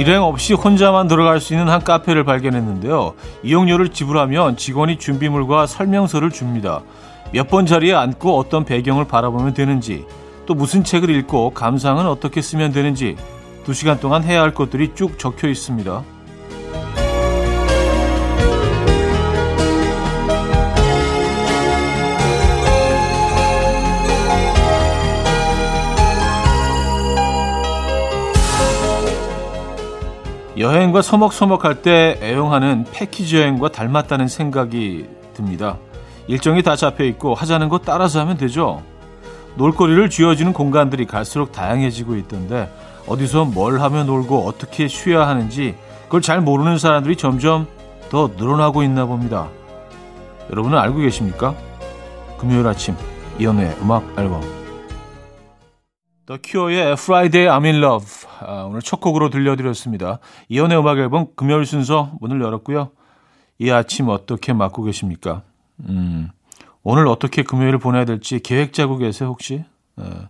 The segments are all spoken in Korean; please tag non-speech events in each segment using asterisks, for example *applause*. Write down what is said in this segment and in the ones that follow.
일행 없이 혼자만 들어갈 수 있는 한 카페를 발견했는데요. 이용료를 지불하면 직원이 준비물과 설명서를 줍니다. 몇 번 자리에 앉고 어떤 배경을 바라보면 되는지, 또 무슨 책을 읽고 감상은 어떻게 쓰면 되는지, 두 시간 동안 해야 할 것들이 쭉 적혀 있습니다. 여행과 서먹서먹할 때 애용하는 패키지 여행과 닮았다는 생각이 듭니다. 일정이 다 잡혀 있고 하자는 거 따라서 하면 되죠. 놀거리를 쥐어주는 공간들이 갈수록 다양해지고 있던데 어디서 뭘 하며 놀고 어떻게 쉬어야 하는지 그걸 잘 모르는 사람들이 점점 더 늘어나고 있나 봅니다. 여러분은 알고 계십니까? 금요일 아침 이연우의 음악 앨범 더 큐어의 Friday I'm in Love 아, 오늘 첫 곡으로 들려드렸습니다. 이연의 음악 앨범 금요일 순서 문을 열었고요. 이 아침 어떻게 맞고 계십니까? 음, 오늘 어떻게 금요일을 보내야 될지 계획 짜고 계세요 혹시? 에. 예.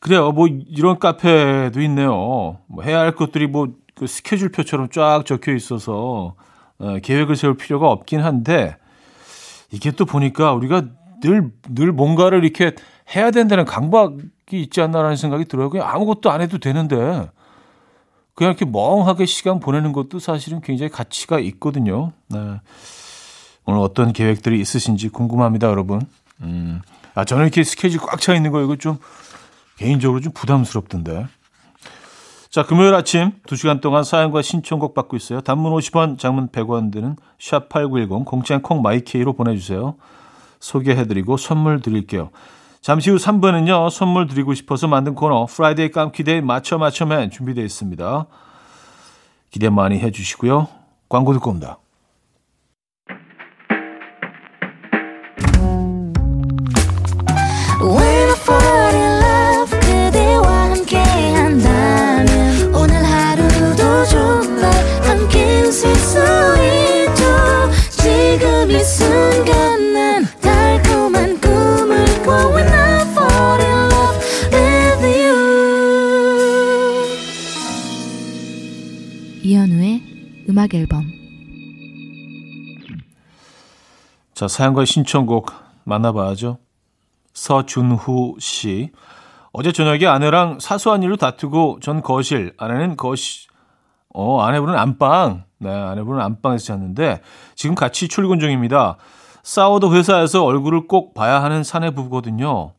그래요. 뭐 이런 카페도 있네요. 뭐 해야 할 것들이 뭐 그 스케줄표처럼 쫙 적혀 있어서 에, 계획을 세울 필요가 없긴 한데 이게 또 보니까 우리가 늘 늘 뭔가를 이렇게 해야 된다는 강박 있지 않나라는 생각이 들어요. 그냥 아무것도 안 해도 되는데 그냥 이렇게 멍하게 시간 보내는 것도 사실은 굉장히 가치가 있거든요. 네. 오늘 어떤 계획들이 있으신지 궁금합니다, 여러분. 음. 아, 저는 이렇게 스케줄 꽉 차 있는 거 이거 좀 개인적으로 좀 부담스럽던데. 자, 금요일 아침 2시간 동안 사연과 신청곡 받고 있어요. 단문 50원, 장문 100원 드는 샵8910 공짜인 콩 마이케이로 보내 주세요. 소개해 드리고 선물 드릴게요. 잠시 후 3부는요, 선물 드리고 싶어서 만든 코너, Friday 깜키데이 맞춰 맞춰맨 준비되어 있습니다. 기대 많이 해주시고요. 광고 듣고 옵니다. 음악 앨범 자, 사연과 신청곡 만나봐야죠. 서준후 씨. 어제 저녁에 아내랑 사소한 일로 다투고 전 거실, 아내는 거실, 어, 아내분은 안방. 네, 아내분은 안방에서 잤는데 지금 같이 출근 중입니다. 싸워도 회사에서 얼굴을 꼭 봐야 하는 사내 부부거든요.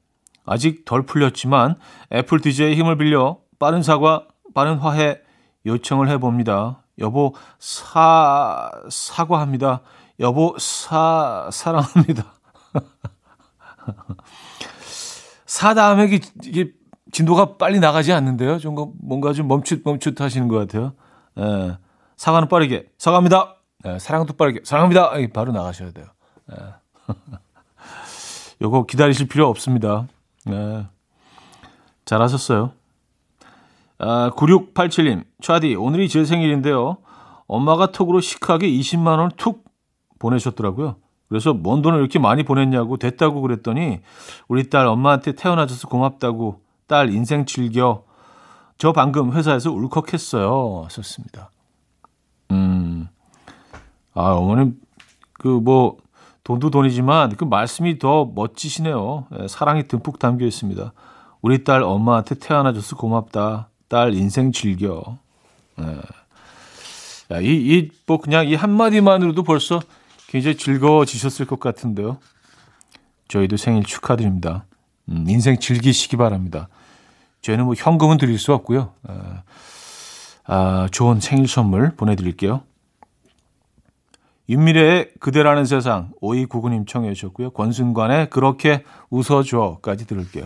아직 덜 풀렸지만 애플 DJ의 힘을 빌려 빠른 사과, 빠른 화해 요청을 해봅니다. 여보 사 사과합니다. 여보 사 사랑합니다. *laughs* 사 다음에 이게 진도가 빨리 나가지 않는데요. 좀 뭔가 좀 멈칫 멈칫 하시는 것 같아요. 예. 사과는 빠르게 사과합니다. 예, 사랑도 빠르게 사랑합니다. 바로 나가셔야 돼요. 예. *laughs* 요거 기다리실 필요 없습니다. 예. 잘하셨어요. 아, 9687님, 차디, 오늘이 제 생일인데요. 엄마가 톡으로 시크하게 20만원을 툭 보내셨더라고요. 그래서 뭔 돈을 이렇게 많이 보냈냐고 됐다고 그랬더니 우리 딸 엄마한테 태어나줘서 고맙다고 딸 인생 즐겨. 저 방금 회사에서 울컥했어요. 썼습니다. 음, 아, 어머님, 그 뭐, 돈도 돈이지만 그 말씀이 더 멋지시네요. 예, 사랑이 듬뿍 담겨 있습니다. 우리 딸 엄마한테 태어나줘서 고맙다. 딸 인생 즐겨. 예. 이, 이, 뭐, 그냥 이 한마디만으로도 벌써 굉장히 즐거워지셨을 것 같은데요. 저희도 생일 축하드립니다. 음, 인생 즐기시기 바랍니다. 저희는 뭐 현금은 드릴 수 없고요. 아, 아, 좋은 생일 선물 보내드릴게요. 윤미래의 그대라는 세상 5299님 청해 주셨고요. 권순관의 그렇게 웃어줘까지 들을게요.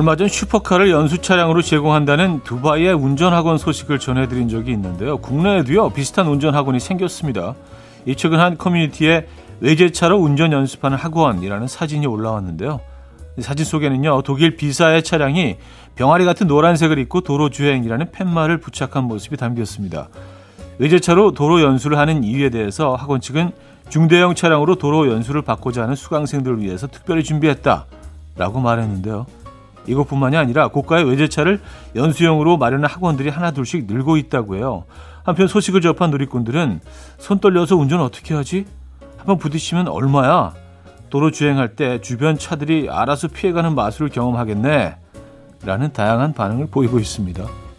얼마 전 슈퍼카를 연수 차량으로 제공한다는 두바이의 운전학원 소식을 전해드린 적이 있는데요. 국내에도요 비슷한 운전학원이 생겼습니다. 이 최근 한 커뮤니티에 외제차로 운전 연습하는 학원이라는 사진이 올라왔는데요. 사진 속에는요 독일 비사의 차량이 병아리 같은 노란색을 입고 도로 주행이라는 팻말을 부착한 모습이 담겼습니다. 외제차로 도로 연수를 하는 이유에 대해서 학원 측은 중대형 차량으로 도로 연수를 받고자 하는 수강생들을 위해서 특별히 준비했다라고 말했는데요. 이것뿐만이 아니라 고가의 외제차를 연수용으로 마련한 학원들이 하나둘씩 늘고 있다고 해요. 한편 소식을 접한 누리꾼들은 손 떨려서 운전 어떻게 하지? 한번 부딪히면 얼마야? 도로 주행할 때 주변 차들이 알아서 피해가는 마술을 경험하겠네. 라는 다양한 반응을 보이고 있습니다.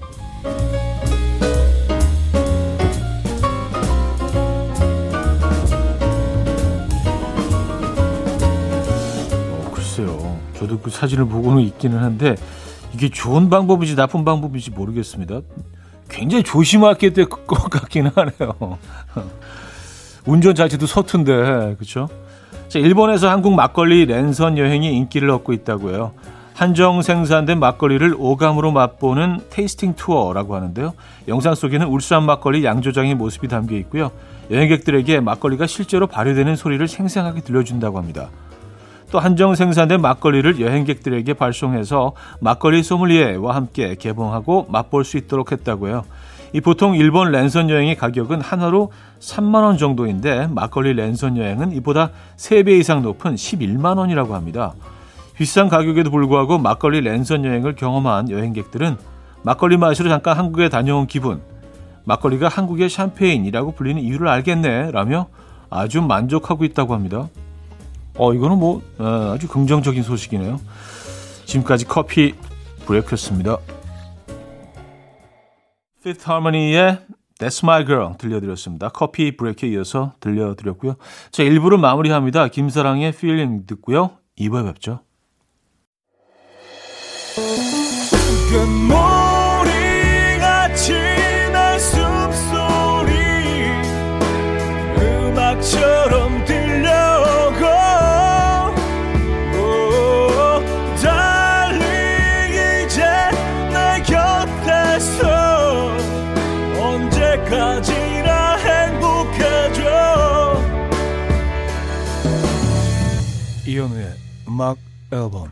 저도 그 사진을 보고는 있기는 한데 이게 좋은 방법인지 나쁜 방법인지 모르겠습니다. 굉장히 조심하게 될 것 같기는 하네요. 운전 자체도 서툰데, 그렇죠? 자, 일본에서 한국 막걸리 랜선 여행이 인기를 얻고 있다고요. 한정 생산된 막걸리를 오감으로 맛보는 테이스팅 투어라고 하는데요. 영상 속에는 울산 막걸리 양조장의 모습이 담겨 있고요. 여행객들에게 막걸리가 실제로 발효되는 소리를 생생하게 들려준다고 합니다. 또 한정 생산된 막걸리를 여행객들에게 발송해서 막걸리 소믈리에와 함께 개봉하고 맛볼 수 있도록 했다고요. 이 보통 일본 랜선 여행의 가격은 하나로 3만 원 정도인데 막걸리 랜선 여행은 이보다 3배 이상 높은 11만 원이라고 합니다. 비싼 가격에도 불구하고 막걸리 랜선 여행을 경험한 여행객들은 막걸리 마시러 잠깐 한국에 다녀온 기분, 막걸리가 한국의 샴페인이라고 불리는 이유를 알겠네 라며 아주 만족하고 있다고 합니다. 어, 이거는 뭐 어, 아주 긍정적인 소식이네요. 지금까지 커피 브레이크였습니다. Fifth Harmony의 That's My Girl 들려드렸습니다. 커피 브레이크에 이어서 들려드렸고요. 자, 1부를 마무리합니다. 김사랑의 Feeling 듣고요. 2부에 뵙죠. 음악 앨범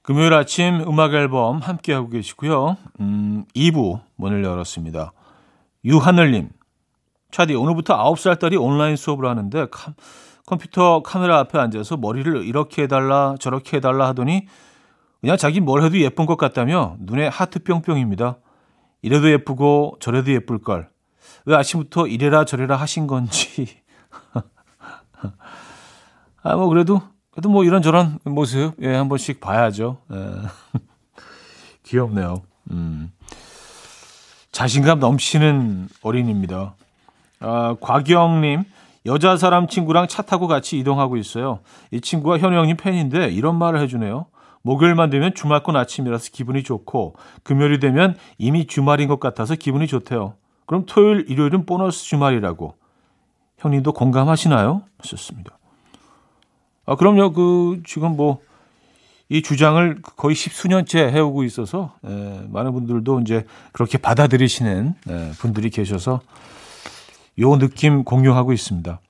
금요일 아침 음악 앨범 함께하고 계시고요. 음, 2부 문을 열었습니다. 유하늘님, 차디, 오늘부터 9살 딸이 온라인 수업을 하는데 카, 컴퓨터 카메라 앞에 앉아서 머리를 이렇게 해달라 저렇게 해달라 하더니 그냥 자기 뭘 해도 예쁜 것 같다며 눈에 하트 뿅뿅입니다. 이래도 예쁘고 저래도 예쁠걸. 왜 아침부터 이래라 저래라 하신 건지. *laughs* 아, 뭐 그래도 그래도 뭐 이런저런 모습 예, 한 번씩 봐야죠. 예. *laughs* 귀엽네요. 음. 자신감 넘치는 어린입니다. 아, 곽영님 여자 사람 친구랑 차 타고 같이 이동하고 있어요. 이 친구가 현우 형님 팬인데 이런 말을 해주네요. 목요일만 되면 주말권 아침이라서 기분이 좋고 금요일이 되면 이미 주말인 것 같아서 기분이 좋대요. 그럼 토요일, 일요일은 보너스 주말이라고. 형님도 공감하시나요? 하셨습니다. 아, 그럼요. 그, 지금 뭐, 이 주장을 거의 십수년째 해오고 있어서, 에, 많은 분들도 이제 그렇게 받아들이시는 에, 분들이 계셔서 요 느낌 공유하고 있습니다.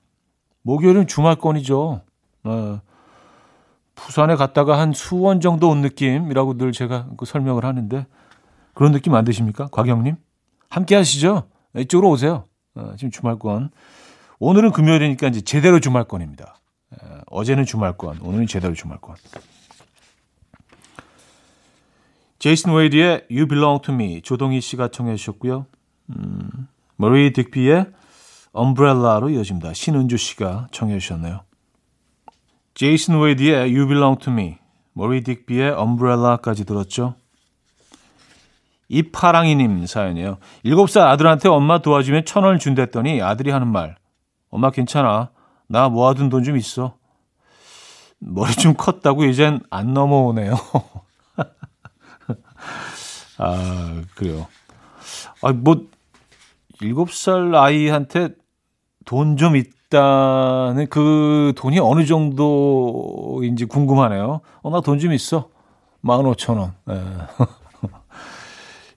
목요일은 주말권이죠. 어, 부산에 갔다가 한 수원 정도 온 느낌이라고 늘 제가 그 설명을 하는데 그런 느낌 안 드십니까? 곽영님? 함께 하시죠? 이쪽으로 오세요. 어, 지금 주말권. 오늘은 금요일이니까 이제 제대로 주말권입니다. 어제는 주말권, 오늘은 제대로 주말권. 제이슨 웨이드의 You Belong to Me 조동희 씨가 청해 주셨고요. 음, 마리 딕비의 Umbrella로 이어집니다. 신은주 씨가 청해 주셨네요. 제이슨 웨이드의 You Belong to Me, 머리 딕비의 Umbrella까지 들었죠. 이파랑이님 사연이에요. 7살 아들한테 엄마 도와주면 천 원을 준댔더니 아들이 하는 말. 엄마 괜찮아. 나 모아둔 돈 좀 있어. 머리 좀 컸다고 이젠 안 넘어오네요. *laughs* 아, 그래요. 아, 뭐, 일곱 살 아이한테 돈 좀 있다는 그 돈이 어느 정도인지 궁금하네요. 어, 나 돈 좀 있어. 15,000원. 예.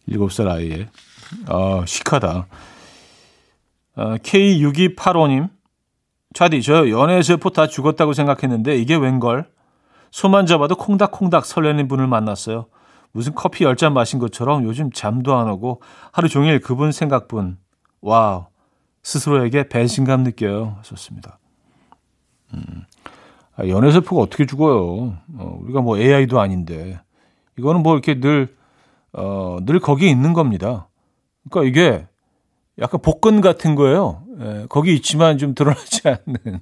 7살 아이에. 아, 시크하다. 아, K6285님. 차디, 저 연애세포 다 죽었다고 생각했는데 이게 웬걸? 손만 잡아도 콩닥콩닥 설레는 분을 만났어요. 무슨 커피 열 잔 마신 것처럼 요즘 잠도 안 오고 하루 종일 그분 생각뿐. 와우. 스스로에게 배신감 느껴요. 하셨습니다. 음. 아, 연애세포가 어떻게 죽어요? 어, 우리가 뭐 AI도 아닌데. 이거는 뭐 이렇게 늘, 어, 늘 거기에 있는 겁니다. 그러니까 이게 약간 복근 같은 거예요. 예, 거기 있지만 좀 드러나지 않는.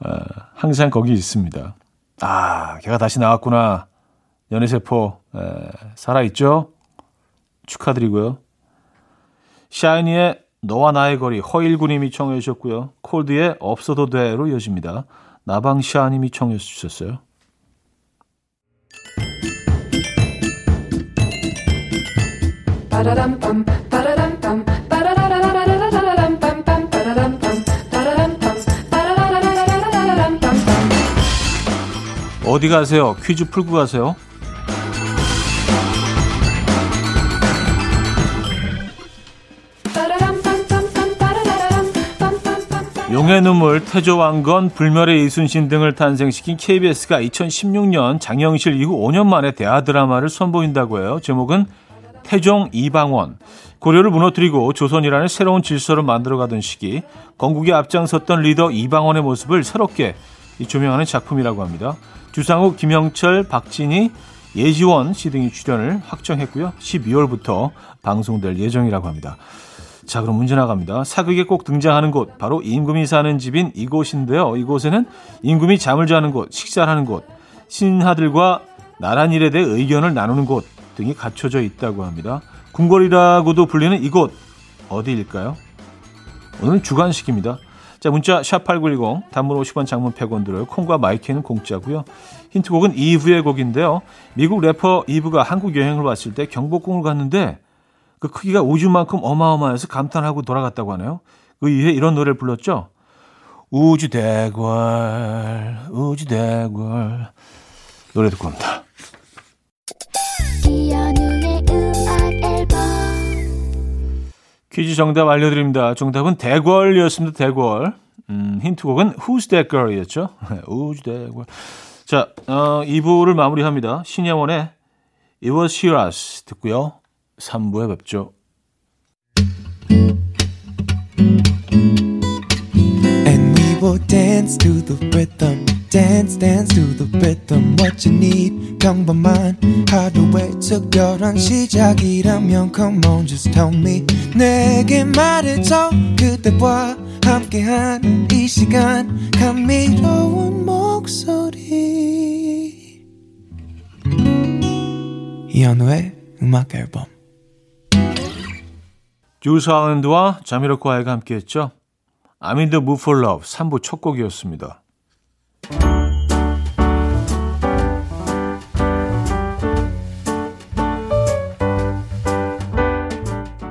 아, 항상 거기 있습니다. 아, 걔가 다시 나왔구나. 연애세포, 예, 살아있죠? 축하드리고요. 샤이니의 너와 나의 거리 허일구님이 청해 주셨고요. 콜드의 없어도 돼로 이어집니다. 나방샤님이 청해 주셨어요. 어디 가세요? 퀴즈 풀고 가세요. 용의 눈물, 태조왕건, 불멸의 이순신 등을 탄생시킨 KBS가 2016년 장영실 이후 5년 만에 대하 드라마를 선보인다고 해요. 제목은 태종 이방원. 고려를 무너뜨리고 조선이라는 새로운 질서를 만들어가던 시기 건국에 앞장섰던 리더 이방원의 모습을 새롭게 조명하는 작품이라고 합니다. 주상욱, 김영철, 박진희, 예지원 씨 등이 출연을 확정했고요. 12월부터 방송될 예정이라고 합니다. 자, 그럼 문제 나갑니다. 사극에 꼭 등장하는 곳, 바로 임금이 사는 집인 이곳인데요. 이곳에는 임금이 잠을 자는 곳, 식사를 하는 곳, 신하들과 나랏일에 대해 의견을 나누는 곳 등이 갖춰져 있다고 합니다. 궁궐이라고도 불리는 이곳, 어디일까요? 오늘 주관식입니다. 자, 문자 샵8910, 단문 50원 장문 100원 들어요. 콩과 마이케이는 공짜고요. 힌트곡은 이브의 곡인데요. 미국 래퍼 이브가 한국 여행을 왔을 때 경복궁을 갔는데 그 크기가 우주만큼 어마어마해서 감탄하고 돌아갔다고 하네요. 그 이후에 이런 노래를 불렀죠. 우주대궐, 우주대궐. 노래 듣고 옵니다. 퀴즈 정답 알려드립니다. 정답은 대궐이었습니다. 대궐. 음, 힌트곡은 Who's That Girl이었죠. 우주대궐. *laughs* 자, 어, 2부를 마무리합니다. 신예원의 It Was Here Us 듣고요. 3부에 뵙죠. Dance dance to the rhythm what you need. 평범한 하루의 특별한 시작이라면 come on just tell me. 내게 말해줘 그대와 함께한 이 시간. 감미로운 목소리. 이현우의 음악 앨범. 줄스 홀랜드와 자미로콰이가 함께했죠. I'm in the mood for love. 3부 첫 곡이었습니다.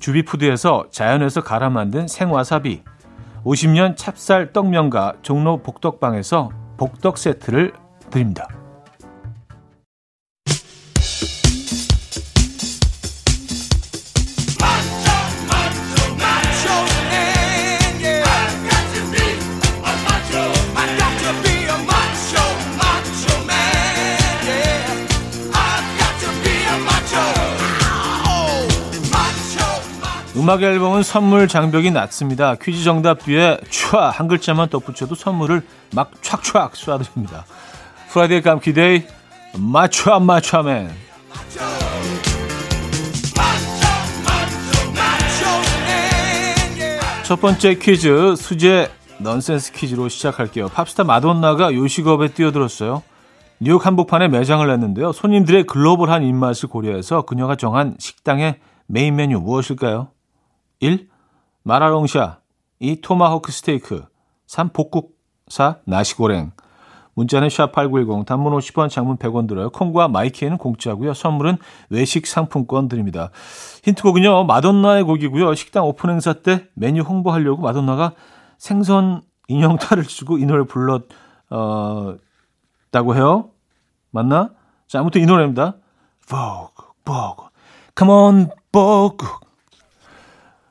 주비푸드에서 자연에서 갈아 만든 생와사비, 50년 찹쌀 떡면과 종로 복덕방에서 복덕 세트를 드립니다. 음악 앨범은 선물 장벽이 낮습니다. 퀴즈 정답 뒤에 촤 한 글자만 덧붙여도 선물을 막 촥촥 쏴드립니다. Friday 깜퀴day 맞촤 맞촤맨 첫 번째 퀴즈 수제 넌센스 퀴즈로 시작할게요. 팝스타 마돈나가 요식업에 뛰어들었어요. 뉴욕 한복판에 매장을 냈는데요. 손님들의 글로벌한 입맛을 고려해서 그녀가 정한 식당의 메인 메뉴 무엇일까요? 1. 마라롱샤 2. 토마호크 스테이크 3. 복국 4. 나시고랭 문자는 샵8910 단문 50원 장문 100원 들어요. 콩과 마이케이는 공짜고요. 선물은 외식 상품권 드립니다. 힌트곡은요. 마돈나의 곡이고요. 식당 오픈 행사 때 메뉴 홍보하려고 마돈나가 생선 인형 탈을 쓰고 이 노래 불렀다고 어, 해요. 맞나? 자, 아무튼 이 노래입니다. Vogue, Vogue, Come on, Vogue.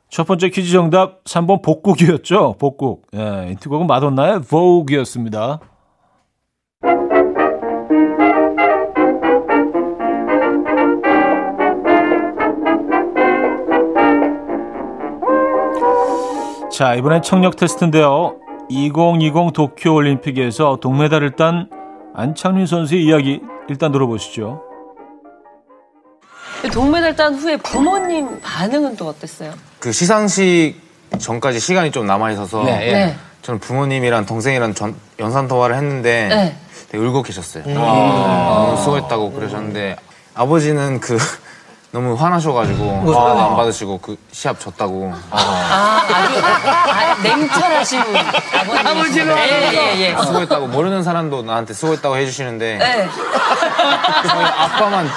첫 번째 퀴즈 정답 3번 복국이었죠. 복국. 예, 인트곡은 마돈나의 Vogue이었습니다. 자, 이번엔 청력 테스트인데요. 2020 도쿄 올림픽에서 동메달을 딴 안창민 선수의 이야기 일단 들어보시죠. 동메달 딴 후에 부모님 반응은 또 어땠어요? 그 시상식 전까지 시간이 좀 남아 있어서 네. 네. 저는 부모님이랑 동생이랑 전, 연산 통화를 했는데 네. 되게 울고 계셨어요. 너무 수고했다고 그러셨는데 아버지는 그 너무 화나셔가지고 전화도 안 받으시고 그 시합 졌다고. 아, 아주 아, 냉철하신 아버지는 예, 예, 예. 수고했다고. 모르는 사람도 나한테 수고했다고 해주시는데. 네. 저희 아빠만.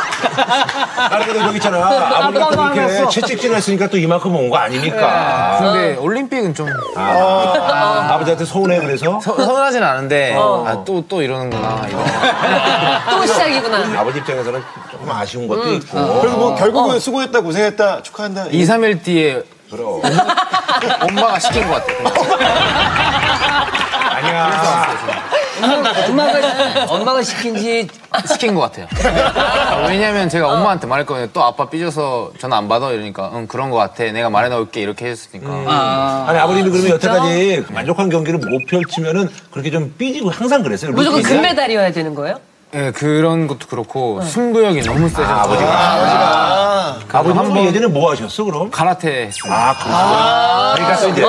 아니 근데 여기 있잖아 아버지가 또 이렇게 채찍질 했으니까 또 이만큼 온 거 아니니까? 근데 올림픽은 좀 아, 아버지한테 서운해 그래서? 서, 서운하진 않은데 아, 또, 또 이러는구나 이런. 또 시작이구나. 아버지 입장에서는 조금 아쉬운 것도 있고. 그래도 뭐 결국은 수고했다 고생했다 축하한다 2, 3일 뒤에 그럼 엄마가 시킨 것 같아요. 아니야 엄마가 엄마가 시킨 지 시킨 것 같아요. 아, 왜냐면 제가 엄마한테 말했거든요. 또 아빠 삐져서 전화 안 받아 이러니까 응 그런 것 같아. 내가 말해놓을게 이렇게 해줬으니까. 아니 아버님이 그러면 여태까지 만족한 경기를 못 펼치면은 그렇게 좀 삐지고 항상 그랬어요 무조건 루틴이? 금메달이어야 되는 거예요? 네, 그런 것도 그렇고 승부욕이 너무 세셔서 아 버지가 아 버님 한은 번- 예전에 뭐 하셨어 그럼? 가라테 했어요. 아 그렇구나 그러니까 또 이제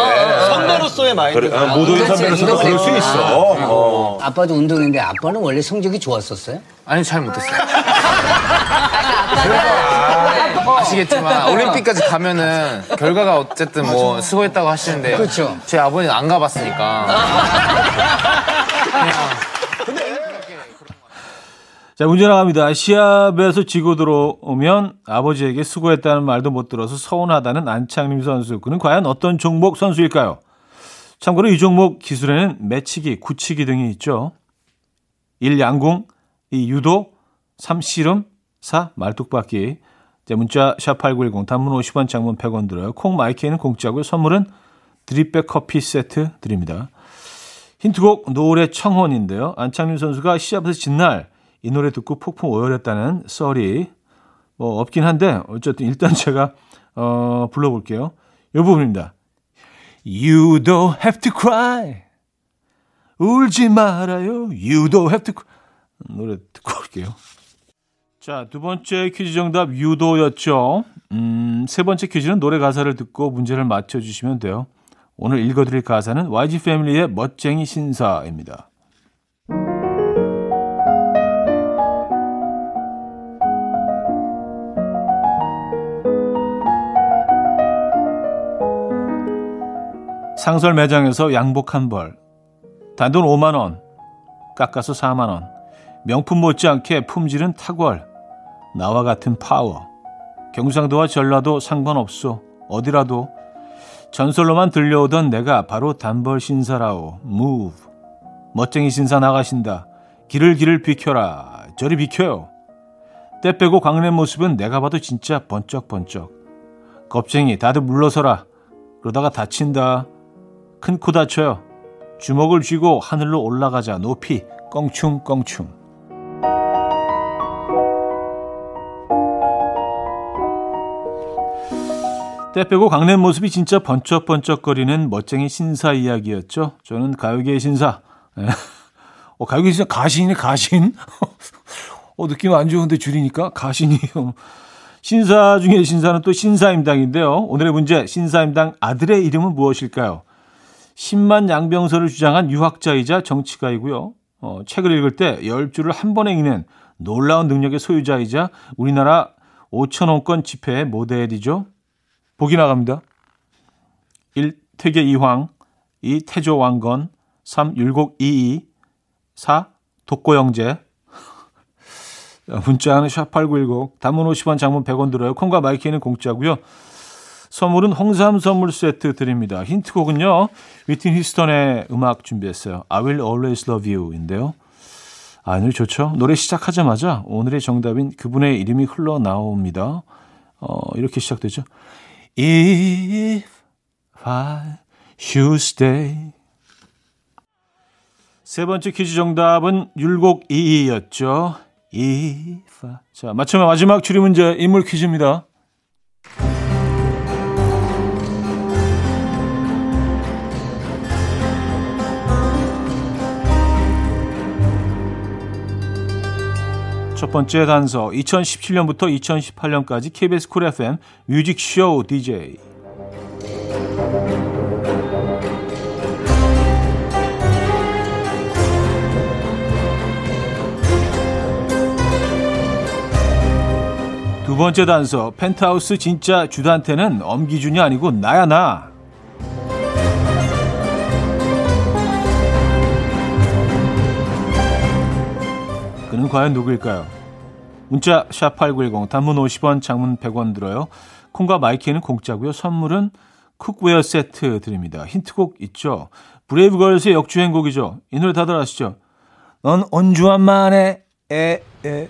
선배로서의 마인드 그래, 아, 모두의 선배로서도 그럴 수 있어 어. 아빠도 운동인데 아빠는 원래 성적이 좋았었어요? 아니 잘 못했어요. *laughs* 그래서 아시겠지만 올림픽까지 가면은 결과가 어쨌든 뭐 수고했다고 하시는데 그렇죠. 제 아버지는 안 가봤으니까 *laughs* 자, 문제 나갑니다. 시합에서 지고 들어오면 아버지에게 수고했다는 말도 못 들어서 서운하다는 안창림 선수. 그는 과연 어떤 종목 선수일까요? 참고로 이 종목 기술에는 매치기, 굳히기 등이 있죠. 1. 양궁, 2. 유도, 3. 씨름, 4. 말뚝박기. 자, 문자 샵8910 단문 50원 장문 100원 들어요. 콩 마이케이는 공짜고요. 선물은 드립백 커피 세트 드립니다. 힌트곡 노래 청혼인데요. 안창민 선수가 시합에서 진날 이 노래 듣고 폭풍 오열했다는 썰이 뭐 없긴 한데 어쨌든 일단 *laughs* 제가 어 불러볼게요. 이 부분입니다. You don't have to cry. 울지 말아요. You don't have to cry. 노래 듣고 올게요. 자, 두 번째 퀴즈 정답 유도였죠. 음, 세 번째 퀴즈는 노래 가사를 듣고 문제를 맞춰주시면 돼요. 오늘 읽어드릴 가사는 YG 패밀리의 멋쟁이 신사입니다. 상설 매장에서 양복 한 벌, 단돈 5만 원, 깎아서 4만 원. 명품 못지않게 품질은 탁월. 나와 같은 파워. 경상도와 전라도 상관없어. 어디라도. 전설로만 들려오던 내가 바로 단벌 신사라오. move. 멋쟁이 신사 나가신다. 길을 길을 비켜라. 저리 비켜요. 때 빼고 강낸 모습은 내가 봐도 진짜 번쩍번쩍. 겁쟁이 다들 물러서라. 그러다가 다친다. 큰 코 다쳐요. 주먹을 쥐고 하늘로 올라가자. 높이 껑충껑충. 때 빼고 강낸 모습이 진짜 번쩍번쩍거리는 멋쟁이 신사 이야기였죠. 저는 가요계의 신사. 예. *laughs* 어, 가요계의 신사 가신이 가신? *laughs* 어, 느낌 안 좋은데 줄이니까 가신이요. 신사 중에 신사는 또 신사임당인데요. 오늘의 문제, 신사임당 아들의 이름은 무엇일까요? 10만 양병설을 주장한 유학자이자 정치가이고요. 어, 책을 읽을 때 10줄을 한 번에 읽는 놀라운 능력의 소유자이자 우리나라 5천 원권 지폐의 모델이죠. 보기 나갑니다. 1. 태계 이황 2. 태조 왕건 3. 율곡 이이 4. 독고영재 문자는 샵8910 단문 50원 장문 100원 들어요. 콩과 마이케이는 공짜고요. 선물은 홍삼 선물 세트 드립니다. 힌트곡은요. 휘트니 휴스턴의 음악 준비했어요. I will always love you인데요. 아, 노래 좋죠? 노래 시작하자마자 오늘의 정답인 그분의 이름이 흘러나옵니다. 어, 이렇게 시작되죠. If I should stay. 세 번째 퀴즈 정답은 율곡 2였죠. If I. 자, 맞춰면 마지막 추리 문제 인물 퀴즈입니다. 첫 번째 단서 2017년부터 2018년까지 KBS 쿨 FM 뮤직쇼 DJ 두 번째 단서 펜트하우스 진짜 주단태는 엄기준이 아니고 나야 나 과연 누구일까요? 문자 샵8910 단문 50원 장문 100원 들어요. 콩과 마이케이는 공짜고요. 선물은 cookware 세트 드립니다. 힌트곡 있죠. 브레이브걸스의 역주행곡이죠. 이 노래 다들 아시죠? 넌 온주완만 해 에, 에.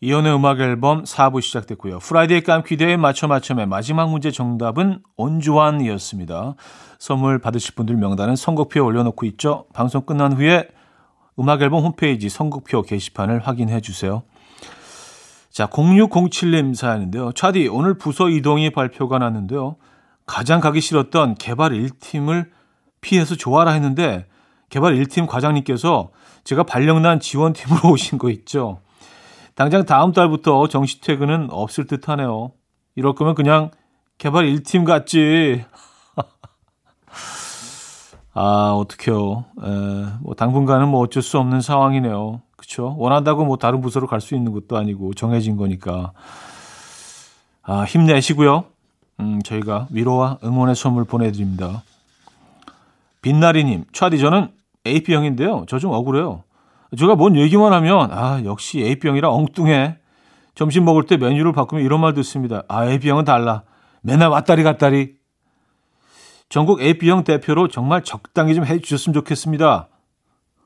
이현우의 음악 앨범 4부 시작됐고요. Friday 깜퀴day 맞촤 맞촤의 마지막 문제 정답은 온주완이었습니다. 선물 받으실 분들 명단은 선곡표에 올려놓고 있죠. 방송 끝난 후에 음악 앨범 홈페이지 선곡표 게시판을 확인해 주세요. 자, 0607님 사연인데요. 차디, 오늘 부서 이동이 발표가 났는데요. 가장 가기 싫었던 개발 1팀을 피해서 좋아라 했는데 개발 1팀 과장님께서 제가 발령난 지원팀으로 *laughs* 오신 거 있죠. 당장 다음 달부터 정시 퇴근은 없을 듯 하네요. 이럴 거면 그냥 개발 1팀 같지. *laughs* 아, 어떡해요. 에, 뭐 당분간은 뭐 어쩔 수 없는 상황이네요. 그쵸? 원한다고 뭐 다른 부서로 갈 수 있는 것도 아니고 정해진 거니까. 아, 힘내시고요. 음, 저희가 위로와 응원의 선물 보내드립니다. 빛나리님, 차디 저는 AP형인데요. 저 좀 억울해요. 제가 뭔 얘기만 하면 아 역시 A병이라 엉뚱해. 점심 먹을 때 메뉴를 바꾸면 이런 말 듣습니다. 아 A병은 달라. 맨날 왔다리 갔다리. 전국 A병 대표로 정말 적당히 좀 해주셨으면 좋겠습니다.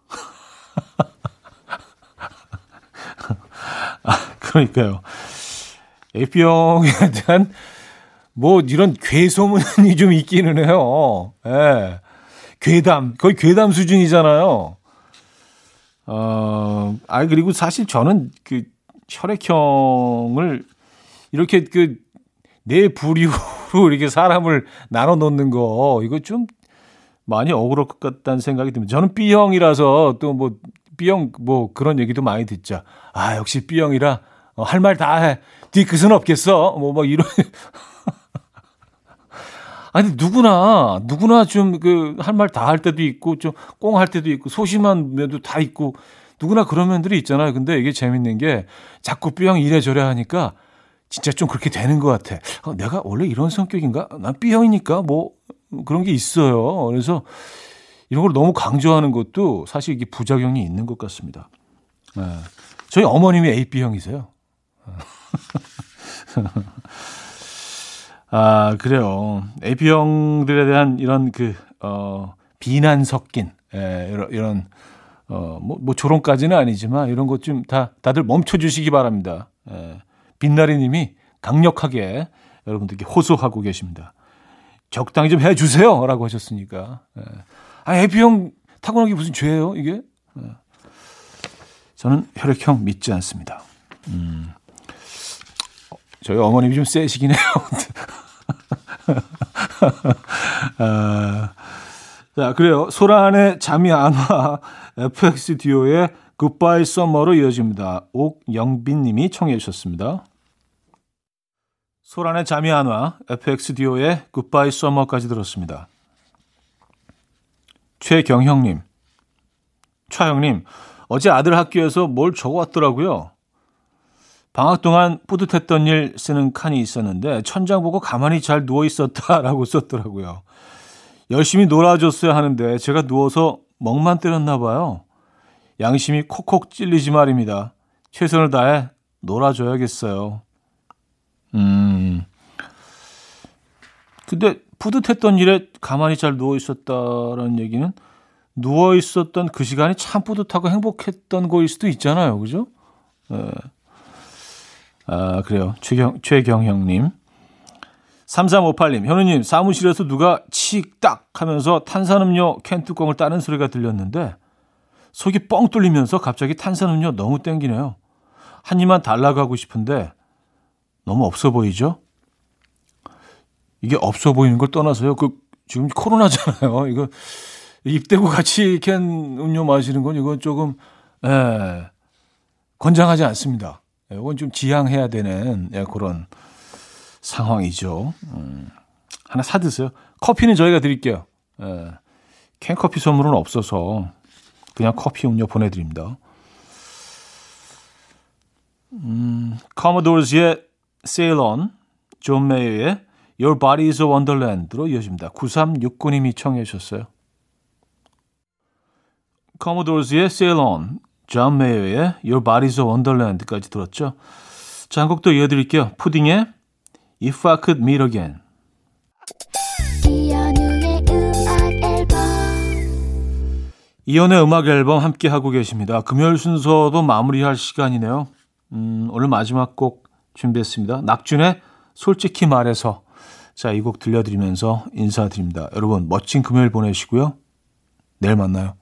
*laughs* 아, 그러니까요. A병에 대한 뭐 이런 괴소문이 좀 있기는 해요. 예. 네. 괴담 거의 괴담 수준이잖아요. 어, 아, 그리고 사실 저는 그 혈액형을 이렇게 그 내 부류로 *laughs* 이렇게 사람을 나눠 놓는 거, 이거 좀 많이 억울할 것 같다는 생각이 듭니다. 저는 B형이라서 또 뭐 B형 뭐 그런 얘기도 많이 듣자. 아 역시 B형이라 어, 할말 다 해. 뒤끝은 없겠어. 뭐 뭐 이런. *laughs* 아니 누구나 누구나 좀 그 할 말 다 할 때도 있고 좀 꽁 할 때도 있고 소심한 면도 다 있고 누구나 그런 면들이 있잖아요. 근데 이게 재밌는 게 자꾸 B형 이래저래 하니까 진짜 좀 그렇게 되는 것 같아. 어, 내가 원래 이런 성격인가? 난 B형이니까 뭐 그런 게 있어요. 그래서 이런 걸 너무 강조하는 것도 사실 이게 부작용이 있는 것 같습니다. 네. 저희 어머님이 AB형이세요. *laughs* 아, 그래요. AB형들에 대한 이런 그, 어, 비난 섞인, 예, 이런, 이런, 어, 뭐, 뭐, 조롱까지는 아니지만 이런 것 좀 다, 다들 멈춰주시기 바랍니다. 예. 빛나리 님이 강력하게 여러분들께 호소하고 계십니다. 적당히 좀 해주세요. 라고 하셨으니까. 예. 아, AB형 타고난 게 무슨 죄예요, 이게? 예. 저는 혈액형 믿지 않습니다. 음. 저희 어머님이 좀 세시긴 해요. *laughs* *laughs* 아, 자, 그래요. 소란의 잠이 안 와. FX 듀오의 굿바이 썸머로 이어집니다. 옥영빈 님이 청해 주셨습니다. 소란의 잠이 안 와. FX 듀오의 굿바이 썸머까지 들었습니다. 최경형 님. 차형님, 어제 아들 학교에서 뭘 적어왔더라고요. 방학 동안 뿌듯했던 일 쓰는 칸이 있었는데 천장 보고 가만히 잘 누워 있었다라고 *laughs* 썼더라고요. 열심히 놀아줬어야 하는데 제가 누워서 멍만 때렸나 봐요. 양심이 콕콕 찔리지 말입니다. 최선을 다해 놀아줘야겠어요. 음. 근데 뿌듯했던 일에 가만히 잘 누워 있었다라는 얘기는 누워 있었던 그 시간이 참 뿌듯하고 행복했던 거일 수도 있잖아요. 그죠? 네. 아, 그래요. 최경, 최경형님. 3358님, 현우님, 사무실에서 누가 칙 딱 하면서 탄산음료 캔 뚜껑을 따는 소리가 들렸는데, 속이 뻥 뚫리면서 갑자기 탄산음료 너무 땡기네요. 한 입만 달라고 하고 싶은데, 너무 없어 보이죠? 이게 없어 보이는 걸 떠나서요. 그, 지금 코로나잖아요. *laughs* 이거, 입 대고 같이 캔 음료 마시는 건 이건 조금, 예, 권장하지 않습니다. 이건 좀 지양해야 되는 예, 그런 상황이죠. 음, 하나 사드세요. 커피는 저희가 드릴게요. 예, 캔커피 선물은 없어서 그냥 커피 음료 보내드립니다. 음, 커머도르즈의 Sail On, 존 메이어의 Your Body is a Wonderland로 이어집니다. 9369님이 청해 주셨어요. 커머도르즈의 Sail On, 존 메이어의 Your Body's a Wonderland까지 들었죠. 자, 한곡더 이어드릴게요. 푸딩의 If I Could Meet Again. 이연의 음악 앨범 함께 하고 계십니다. 금요일 순서도 마무리할 시간이네요. 음, 오늘 마지막 곡 준비했습니다. 낙준의 솔직히 말해서 자, 이 곡 들려드리면서 인사드립니다. 여러분 멋진 금요일 보내시고요. 내일 만나요.